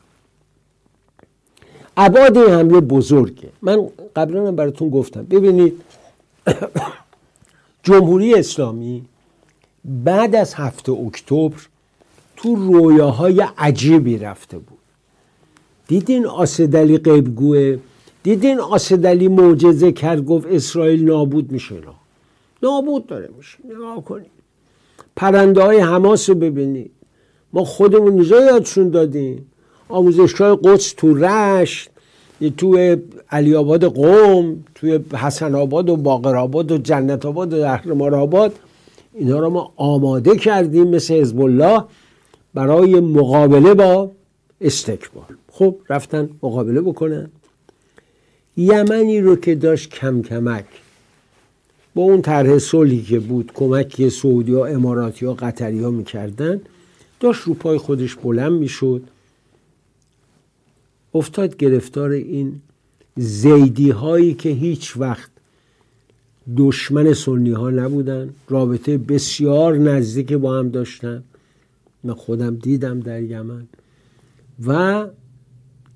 ابعاد این حمله بزرگه. من قبلا هم براتون گفتم. ببینید جمهوری اسلامی بعد از هفته اکتبر تو رویاهای عجیبی رفته بود. دیدین آسدلی قیبگوه؟ دیدین آسدلی معجزه کرد گفت اسرائیل نابود میشه؟ نابود داره میشه. نگاه کنید. پرنده های حماس رو ببینید ما خودمون اینجا یادشون دادیم. آموزشگاه قدس تو رشت تو علی آباد قوم توی حسن آباد و باقر آباد و جنت آباد و زهرمار آباد اینا رو ما آماده کردیم مثل حزب الله برای مقابله با استکبار. خب رفتن مقابله بکنن. یمنی رو که داشت کم کمک با اون طرح صلحی که بود کمک سعودی ها اماراتی ها قطری ها می‌کردن داشت رو پای خودش بلند می‌شد. افتاد گرفتار این زیدی هایی که هیچ وقت دشمن سنی ها نبودن. رابطه بسیار نزدیک با هم داشتن. من خودم دیدم در یمن. و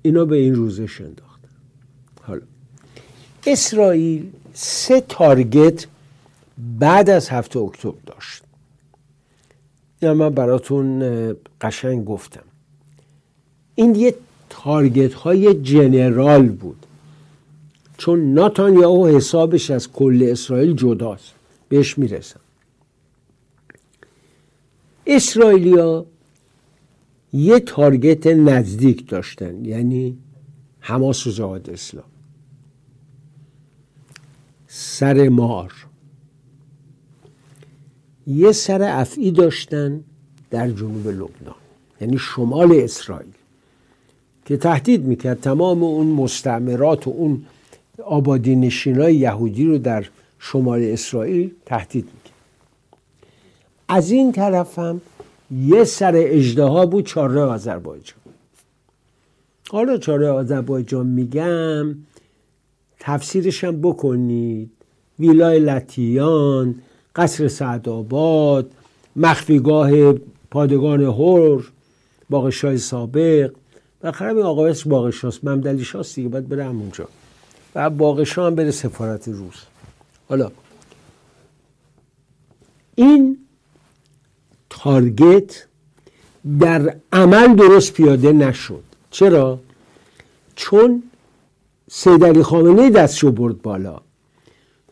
اینا به این روزش انداختن. حالا اسرائیل سه تارگت بعد از هفته اکتبر داشت. یا من براتون قشنگ گفتم. این یه تارگت های جنرال بود. چون ناتانیاهو حسابش از کل اسرائیل جداست. بهش می‌رسم. اسرائیلیا یه تارگت نزدیک داشتن. یعنی حماس و جهاد اسلام. سر مار. یه سر افعی داشتن در جنوب لبنان یعنی شمال اسرائیل که تهدید می‌کرد تمام اون مستعمرات و اون آبادی نشینای یهودی رو در شمال اسرائیل تهدید می‌کرد. از این طرف هم یه سر اجدها بود چاره آذربایجان. حالا چاره آذربایجان میگم تفسیرش هم بکنید. ویلای لطیان قصر سعدآباد مخفیگاه پادگان هور باقشای سابق. بالاخره این آقا اسمش باقشاست ممدلی شاست دیگه باید بره اونجا و باقشا هم بره سفارت روس حالا این تارگت در عمل درست پیاده نشد. چرا؟ چون سید علی خامنه دستشو برد بالا.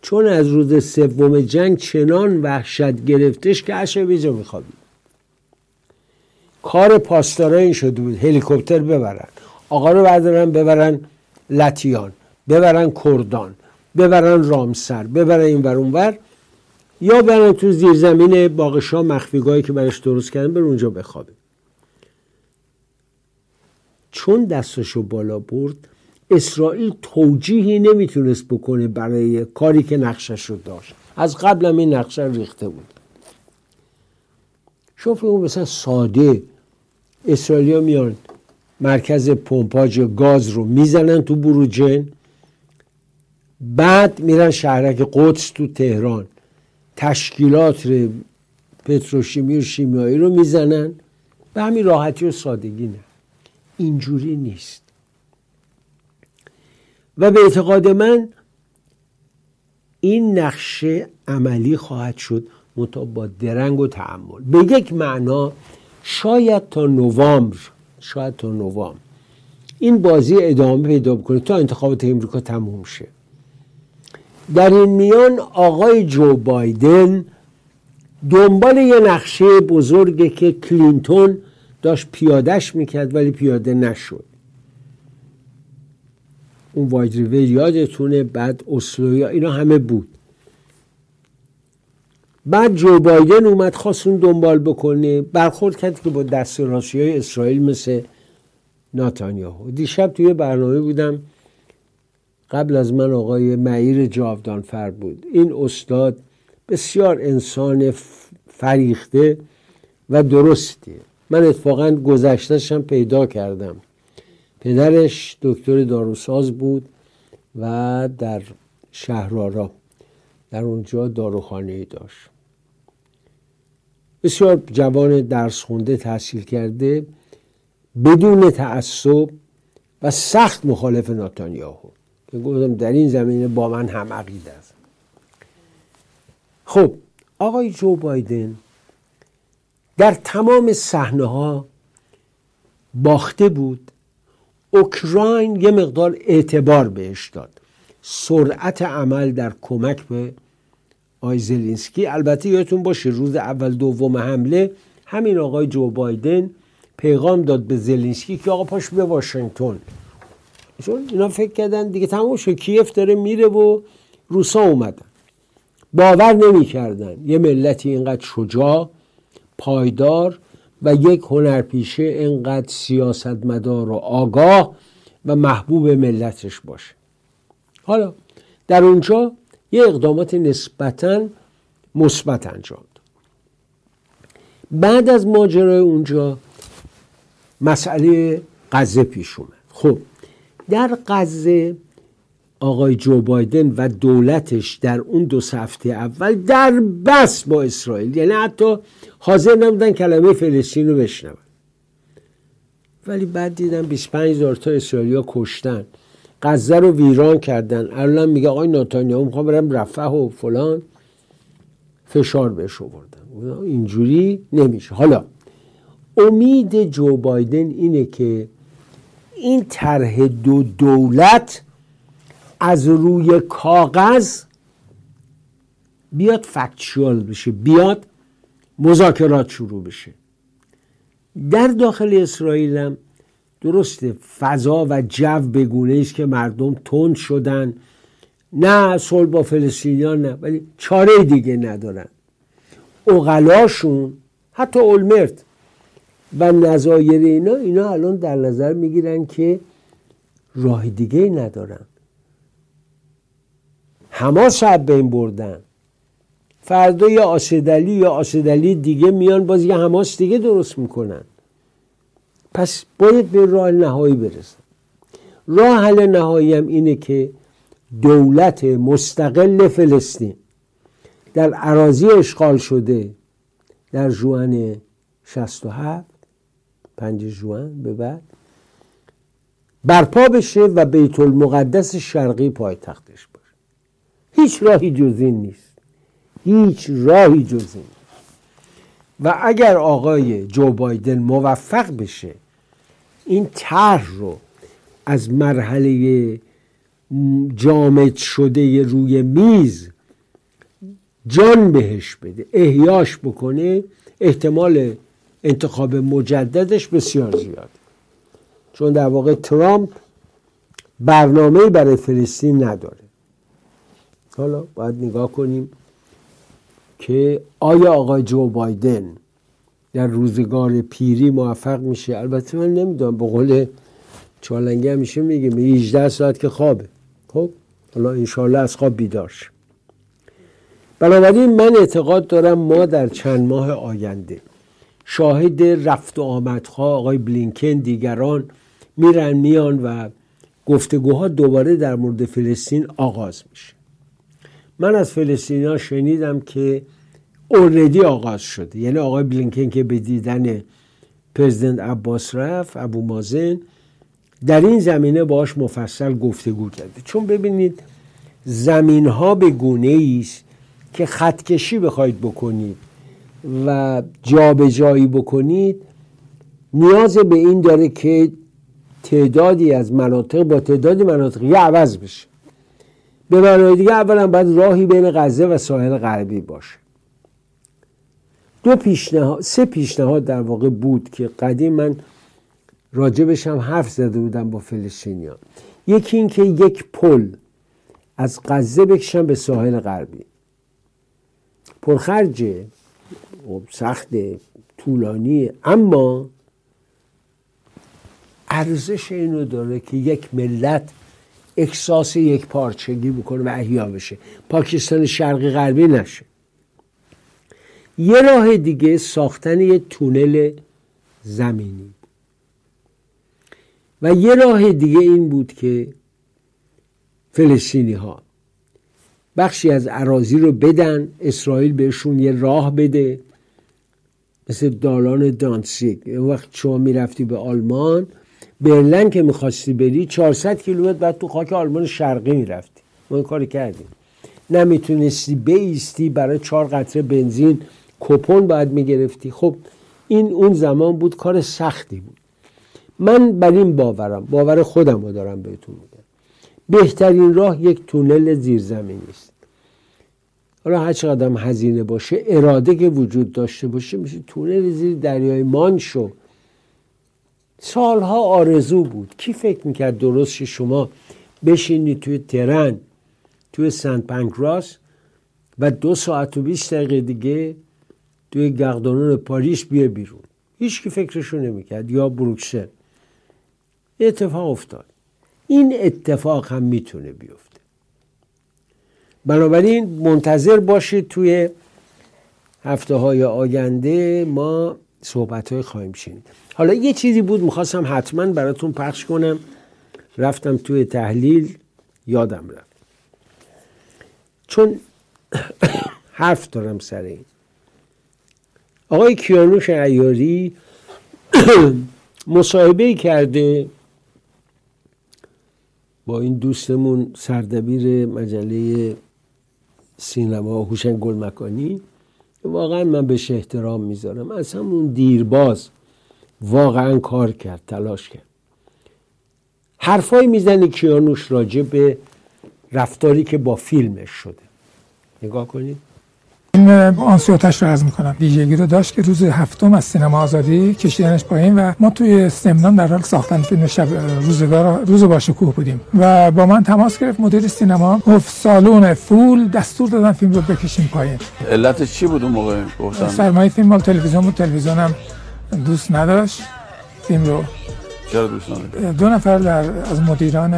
چون از روز سوم جنگ چنان وحشت گرفتش که عشه بیجا میخوابید. کار پاسدارا این شده بود هلیکوپتر ببرن. آقا رو بردارن ببرن لتیان ببرن کردان ببرن رامسر ببرن این ور اونور یا برن تو زیرزمین باقشا مخفیگاهی که برش درست کردن بر اونجا بخوابه چون دستشو بالا برد اسرائیل توجیهی نمی‌تونست بکنه برای کاری که نقشش رو داشت. از قبل این نقشه ریخته بود. شوف اون مثلا ساده اسرائیلیا میان مرکز پمپاژ گاز رو می‌زنن تو بروجن بعد میرن شهرک قدس تو تهران. تشکیلات پتروشیمی و شیمیایی رو می‌زنن. به همین راحتی و سادگی نه. اینجوری نیست. و به اعتقاد من این نقشه عملی خواهد شد متا با درنگ و تحمل به یک معنا شاید تا نوامبر شاید تا نوامبر این بازی ادامه پیدا بکنه تا انتخابات امریکا تموم شه. در این میان آقای جو بایدن دنبال یه نقشه بزرگه که کلینتون داشت پیادش می‌کرد ولی پیاده نشد. اون وایدریویل یادتونه بعد اسلویا اینا همه بود. بعد جو بایدن اومد خواست اون دنبال بکنه برخورد کرد که با دست های اسرائیل مثل ناتانیاهو. دیشب توی برنامه بودم قبل از من آقای معیر جاودانفر بود. این استاد بسیار انسان فریخته و درستیه من اتفاقا گذشتشم پیدا کردم. پدرش دکتر داروساز بود و در شهرارا در اونجا داروخانه داشت. بسیار جوان درس خونده تحصیل کرده بدون تعصب و سخت مخالف ناتانیاهو که گفتم در این زمینه با من هم عقیده است. خب آقای جو بایدن در تمام صحنه ها باخته بود اوکراین یه مقدار اعتبار بهش داد. سرعت عمل در کمک به آقای زلینسکی. البته یادتون باشه روز اول دوم حمله همین آقای جو بایدن پیغام داد به زلینسکی که آقا پاش به واشنگتن. چون اینا فکر کردن دیگه تموم شد. کیف داره میره و روسا اومدن. باور نمی‌کردن. یه ملتی اینقدر شجاع پایدار و یک هنرپیشه اینقدر سیاستمدار و آگاه و محبوب ملتش باشه. حالا در اونجا یه اقدامات نسبتا مثبت انجام داد. بعد از ماجرای اونجا مسئله غزه پیش اومد. خب در غزه آقای جو بایدن و دولتش در اون دو هفته اول در بس با اسرائیل. یعنی حتی حاضر نبودن کلمه فلسطین رو بشنون. ولی بعد دیدن 25 هزار تا اسرائیلیا کشتن. غزه رو ویران کردن. الان میگه آقای ناتانیاهو می‌خوام برم رفح و فلان. فشار بهش آوردن. اینجوری نمیشه. حالا امید جو بایدن اینه که این طرح دو دولت از روی کاغذ بیاد فکچوال بشه بیاد مذاکرات شروع بشه. در داخل اسرائیل هم درسته فضا و جو بگونه است که مردم تند شدن. نه صلح با فلسطینیان نه ولی چاره دیگه ندارن. اقلاشون حتی اولمرت و نظایر اینا اینا الان در نظر می‌گیرن که راه دیگه ندارن. حماس شب بین بردن. فردا یا آسدلی یا آسدلی دیگه میان باز یه حماس دیگه درست می‌کنن. پس باید به راه نهایی برسن. راه حل نهایی هم اینه که دولت مستقل فلسطین در عراضی اشغال شده در جوان 67 پنج جوان به بعد برپا بشه و بیت المقدس شرقی پایتختش هیچ راهی جز این نیست. هیچ راهی جز این. و اگر آقای جو بایدن موفق بشه این طرح رو از مرحله جامد شده روی میز جان بهش بده احیاش بکنه احتمال انتخاب مجددش بسیار زیاد. چون در واقع ترامپ برنامه برای فلسطین نداره. حالا باید نگاه کنیم که آیا آقای جو بایدن در روزگار پیری موفق میشه؟ البته من نمی‌دونم به قول چالنگی همیشه میگه 18 ساعت که خوابه. خب حالا انشالله از خواب بیدار بنابراین من اعتقاد دارم ما در چند ماه آینده شاهد رفت و آمدها آقای بلینکن دیگران میرن میان و گفتگوها دوباره در مورد فلسطین آغاز میشه. من از فلسطینیا شنیدم که اوردی آغاز شده. یعنی آقای بلینکن که به دیدن پرزیدنت عباس رفت ابو مازن در این زمینه باش مفصل گفتگو کرده. چون ببینید زمین ها به گونه است که خطکشی بخواید بکنید و جابجایی بکنید نیاز به این داره که تعدادی از مناطق با تعدادی مناطقی عوض بشه. به معنای دیگه اولا باید راهی بین غزه و ساحل غربی باشه. دو پیشنهاد سه پیشنهاد در واقع بود که قدیم من راجبش هم حرف زده بودم با فلسطینیان. یکی این که یک پل از غزه بکشن به ساحل غربی. پرخرجه سخت طولانی اما ارزش اینو داره که یک ملت احساس یک پارچگی بکنه و احیا بشه. پاکستان شرقی غربی نشه. یه راه دیگه ساختن یه تونل زمینی. و یه راه دیگه این بود که فلسطینی ها بخشی از عراضی رو بدن اسرائیل بهشون یه راه بده مثل دالان دانسیک وقت شما می‌رفتی به آلمان برلن که می‌خواستی بری 400 کیلومتر بعد تو خاک آلمان شرقی می‌رفتی. ما این کاری کردیم. نمی‌تونستی بیستی برای چهار قطره بنزین کپون باید می‌گرفتی. خب این اون زمان بود کار سختی بود. من بر این باورم باور خودم رو دارم بهتون میگم. بهترین راه یک تونل زیرزمینی است حالا هر چقدر هزینه باشه اراده که وجود داشته باشه میشه تونل زیر دریای مانشو سالها آرزو بود. کی فکر می‌کرد درست شما بشینی توی ترن توی سنت پنکراس و دو ساعت و 20 دقیقه دیگه توی گردانون پاریس بیه بیرون. هیچ کی فکرشو نمی‌کرد. یا بروکسل. اتفاق افتاد. این اتفاق هم می‌تونه بیفته. بنابراین منتظر باشید توی هفته های آینده ما صحبت های خواهیم شنید. حالا یه چیزی بود می‌خواستم حتما براتون پخش کنم. رفتم توی تحلیل یادم رفت. چون حرف دارم سر این. آقای کیانوش عیاری مصاحبه کرده با این دوستمون سردبیر مجله سینما هوشنگ گلمکانی. واقعا من بهش احترام می‌ذارم. از همون دیرباز واقعا کار کرد تلاش کرد. حرفایی می‌زنه کیانوش راجع به رفتاری که با فیلمش شده. نگاه کنید. این آنسیوتش رو عرض می‌کنم. ویژگی رو داشت که روز هفتم از سینما آزادی کشیدنش پایین و ما توی سمنان در حال ساختن فیلم شب روزگار روز با شکوه بودیم. و با من تماس گرفت مدیر سینما. گفت سالون فول دستور دادن فیلم رو بکشیم پایین. علتش چی بود اون موقع؟ گفتن سرمایه فیلم مال تلویزیون بود. تلویزیونم دوست نداشت فیلم رو. چرا دوست نداشت؟ دو نفر در از مدیران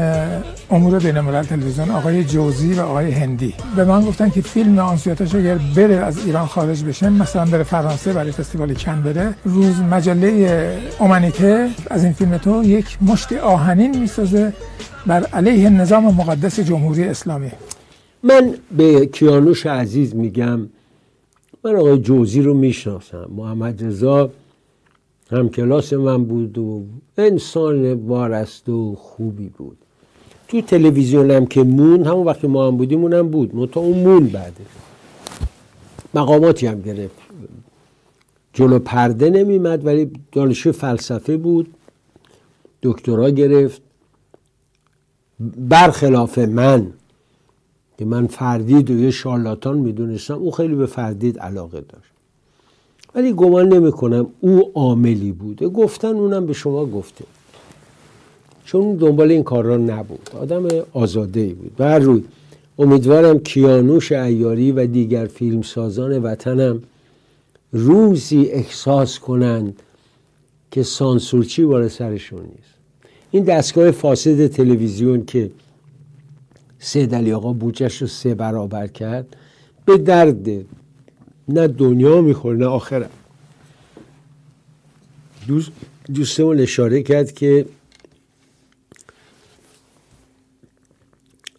امور بین الملل تلویزیون آقای جوزی و آقای هندی. به من گفتن که فیلم آنسیاتش اگر بره از ایران خارج بشه مثلا بره فرانسه برای فستیوال کن بره. روز مجله اومانیته از این فیلم تو یک مشت آهنین می‌سازه بر علیه نظام مقدس جمهوری اسلامی. من به کیانوش عزیز میگم من آقای جوزی رو می‌شناسم محمد رضا هم کلاس من بود و انسان وارست و خوبی بود. تو تلویزیونم که مون همون وقت ما هم بودیم اونم بود. منتها اون مون بعده مقاماتی هم گرفت. جلو پرده نمیمد ولی دانشجو فلسفه بود. دکترا گرفت. برخلاف من که من فردید و یه شارلاتان می‌دونستم او خیلی به فردید علاقه داشت. ولی گمان نمی کنم او عاملی بوده. گفتن اونم به شما گفته. چون دنبال این کار را نبود. آدم آزاده ای بود بر روی امیدوارم کیانوش ایاری و دیگر فیلمسازان وطنم روزی احساس کنند که سانسورچی بار سرشون نیست. این دستگاه فاسد تلویزیون که سید علی آقا بودجش رو سه برابر کرد به درد نه دنیا می‌خوره نه آخرت دوست دوستمون اشاره کرد که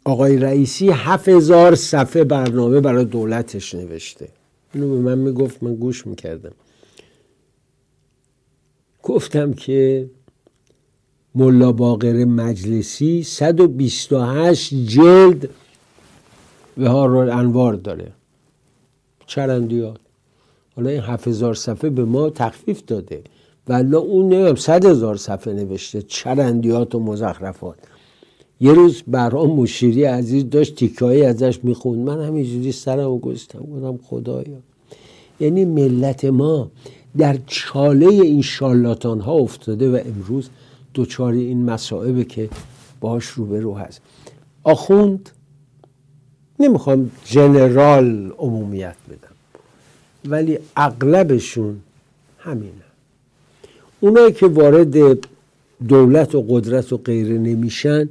آقای رئیسی هفت هزار صفحه برنامه برای دولتش نوشته. اینو به من می‌گفت من گوش می‌کردم. گفتم که ملا باقر مجلسی 128 جلد به انوار داره. چرندیات. حالا این هفت هزار صفحه به ما تخفیف داده. ولی اون نمیم صد هزار صفحه نوشته چرندیات و مزخرفات. یه روز برام مشیری عزیز داشت تیکایی ازش می‌خوند. من همینجوری سرم گستم گفتم خدایا. یعنی ملت ما در چاله این شالاتان ها افتاده و امروز دوچار این مسائبه که باش روبرو هست. آخوند نمی‌خوام جنرال عمومیت بدم ولی اغلبشون همینه. اونایی که وارد دولت و قدرت و غیره نمیشن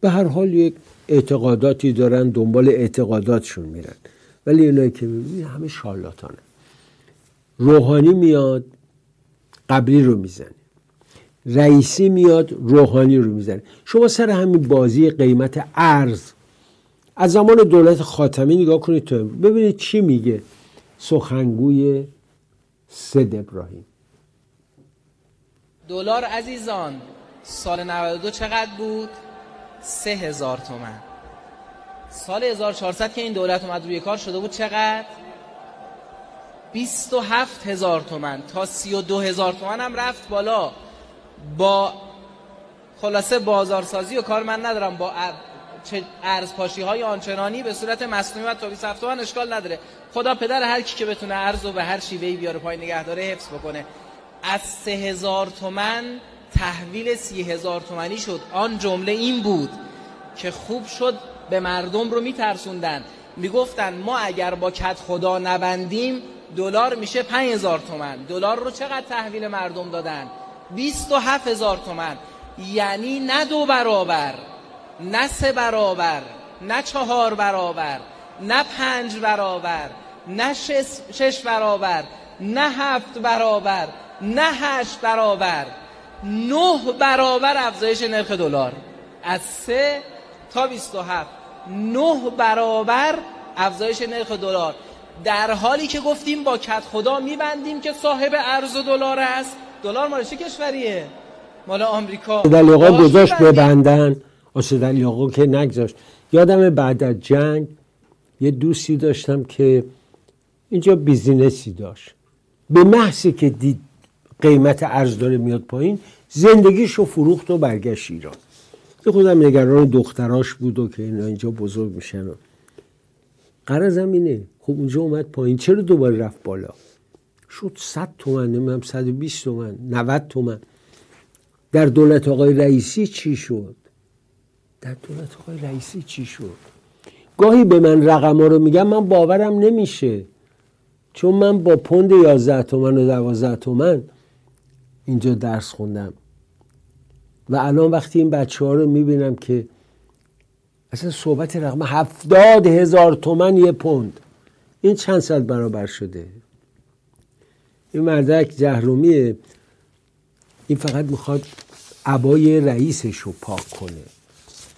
به هر حال یک اعتقاداتی دارن دنبال اعتقاداتشون میرن. ولی اونایی که می‌بینی همه شارلاتانه. روحانی میاد قبلی رو می‌زنه. رئیسی میاد روحانی رو می‌زنه. شما سر همین بازی قیمت ارز از زمان دولت خاتمی نگاه کنید تو ببینید چی میگه سخنگوی سید ابراهیم دلار عزیزان سال 92 چقدر بود؟ سه هزار تومن سال 1400 که این دولت اومد روی کار شده بود چقدر؟ 27 هزار تومن تا 32 هزار تومن هم رفت بالا با خلاصه بازارسازی و کار من ندارم با ارز پاشی های آنچنانی به صورت مصنوعی و 27 تومن اشکال نداره. خدا پدر هر کی که بتونه ارز رو به هر شیوهی بیاره پای نگه داره حفظ بکنه. از سه هزار تومن تحویل سی هزار تومنی شد. آن جمله این بود که خوب شد به مردم رو میترسوندن. می‌گفتن ما اگر با کت خدا نبندیم دلار میشه 5000 تومن. دلار رو چقدر تحویل مردم دادن؟ 27 هزار تومن. یعنی نه دو برابر. نه سه برابر نه چهار برابر نه پنج برابر نه شش, شش برابر نه هفت برابر نه هشت برابر. نه برابر افزایش نرخ دلار. از سه تا 27 نه برابر افزایش نرخ دلار. در حالی که گفتیم با کت خدا میبندیم که صاحب ارز دلار است. دلار مال چه کشوریه؟ مال آمریکا. دلیقا گذاشت ببندن. دلیقا که نگذاشت. یادم بعد از جنگ یه دوستی داشتم که اینجا بیزینسی داشت. به محضی که دید قیمت ارز داره میاد پایین زندگیشو فروخت و برگشت ایران. یه خودم نگران دختراش بود و که اینجا بزرگ میشن. قرضم اینه. خب اونجا اومد پایین. چرا دوباره رفت بالا؟ شد 100 تومن نمیم 120 تومن 90 تومن. در دولت آقای رئیسی چی شد؟ در دولت آقای رئیسی چی شد؟ گاهی به من رقم ها رو میگم من باورم نمیشه. چون من با پوند 11 تومن و 12 تومن اینجا درس خوندم. و الان وقتی این بچه ها رو می‌بینم که اصلا صحبت رقم هفتاد هزار تومن یه پوند. این چند سال برابر شده؟ این مردک جهرومیه. این فقط می‌خواد عبای رئیسش رو پاک کنه.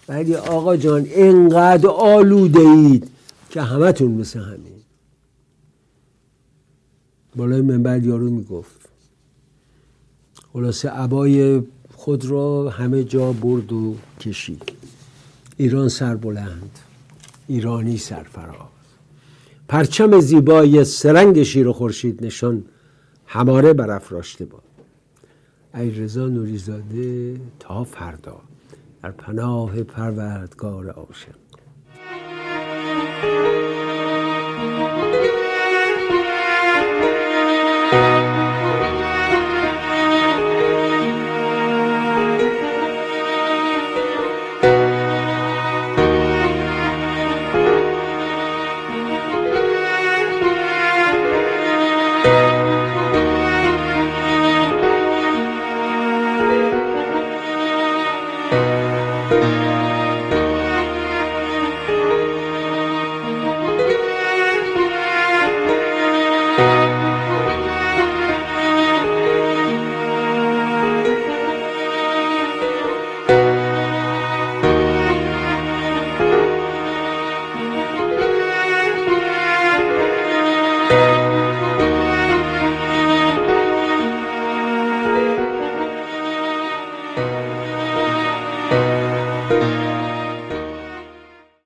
ولی آقا جان انقدر آلوده اید که همتون مثل همین. بالای منبر یارو می‌گفت. خلاصه عبای خود را همه جا برد و کشید. ایران سربلند ایرانی سرفراز. پرچم زیبای سرنگ شیر و خورشید نشان هماره برافراشته باد. ای رضا نوریزاده تا فردا. در پناه پروردگار عاشق.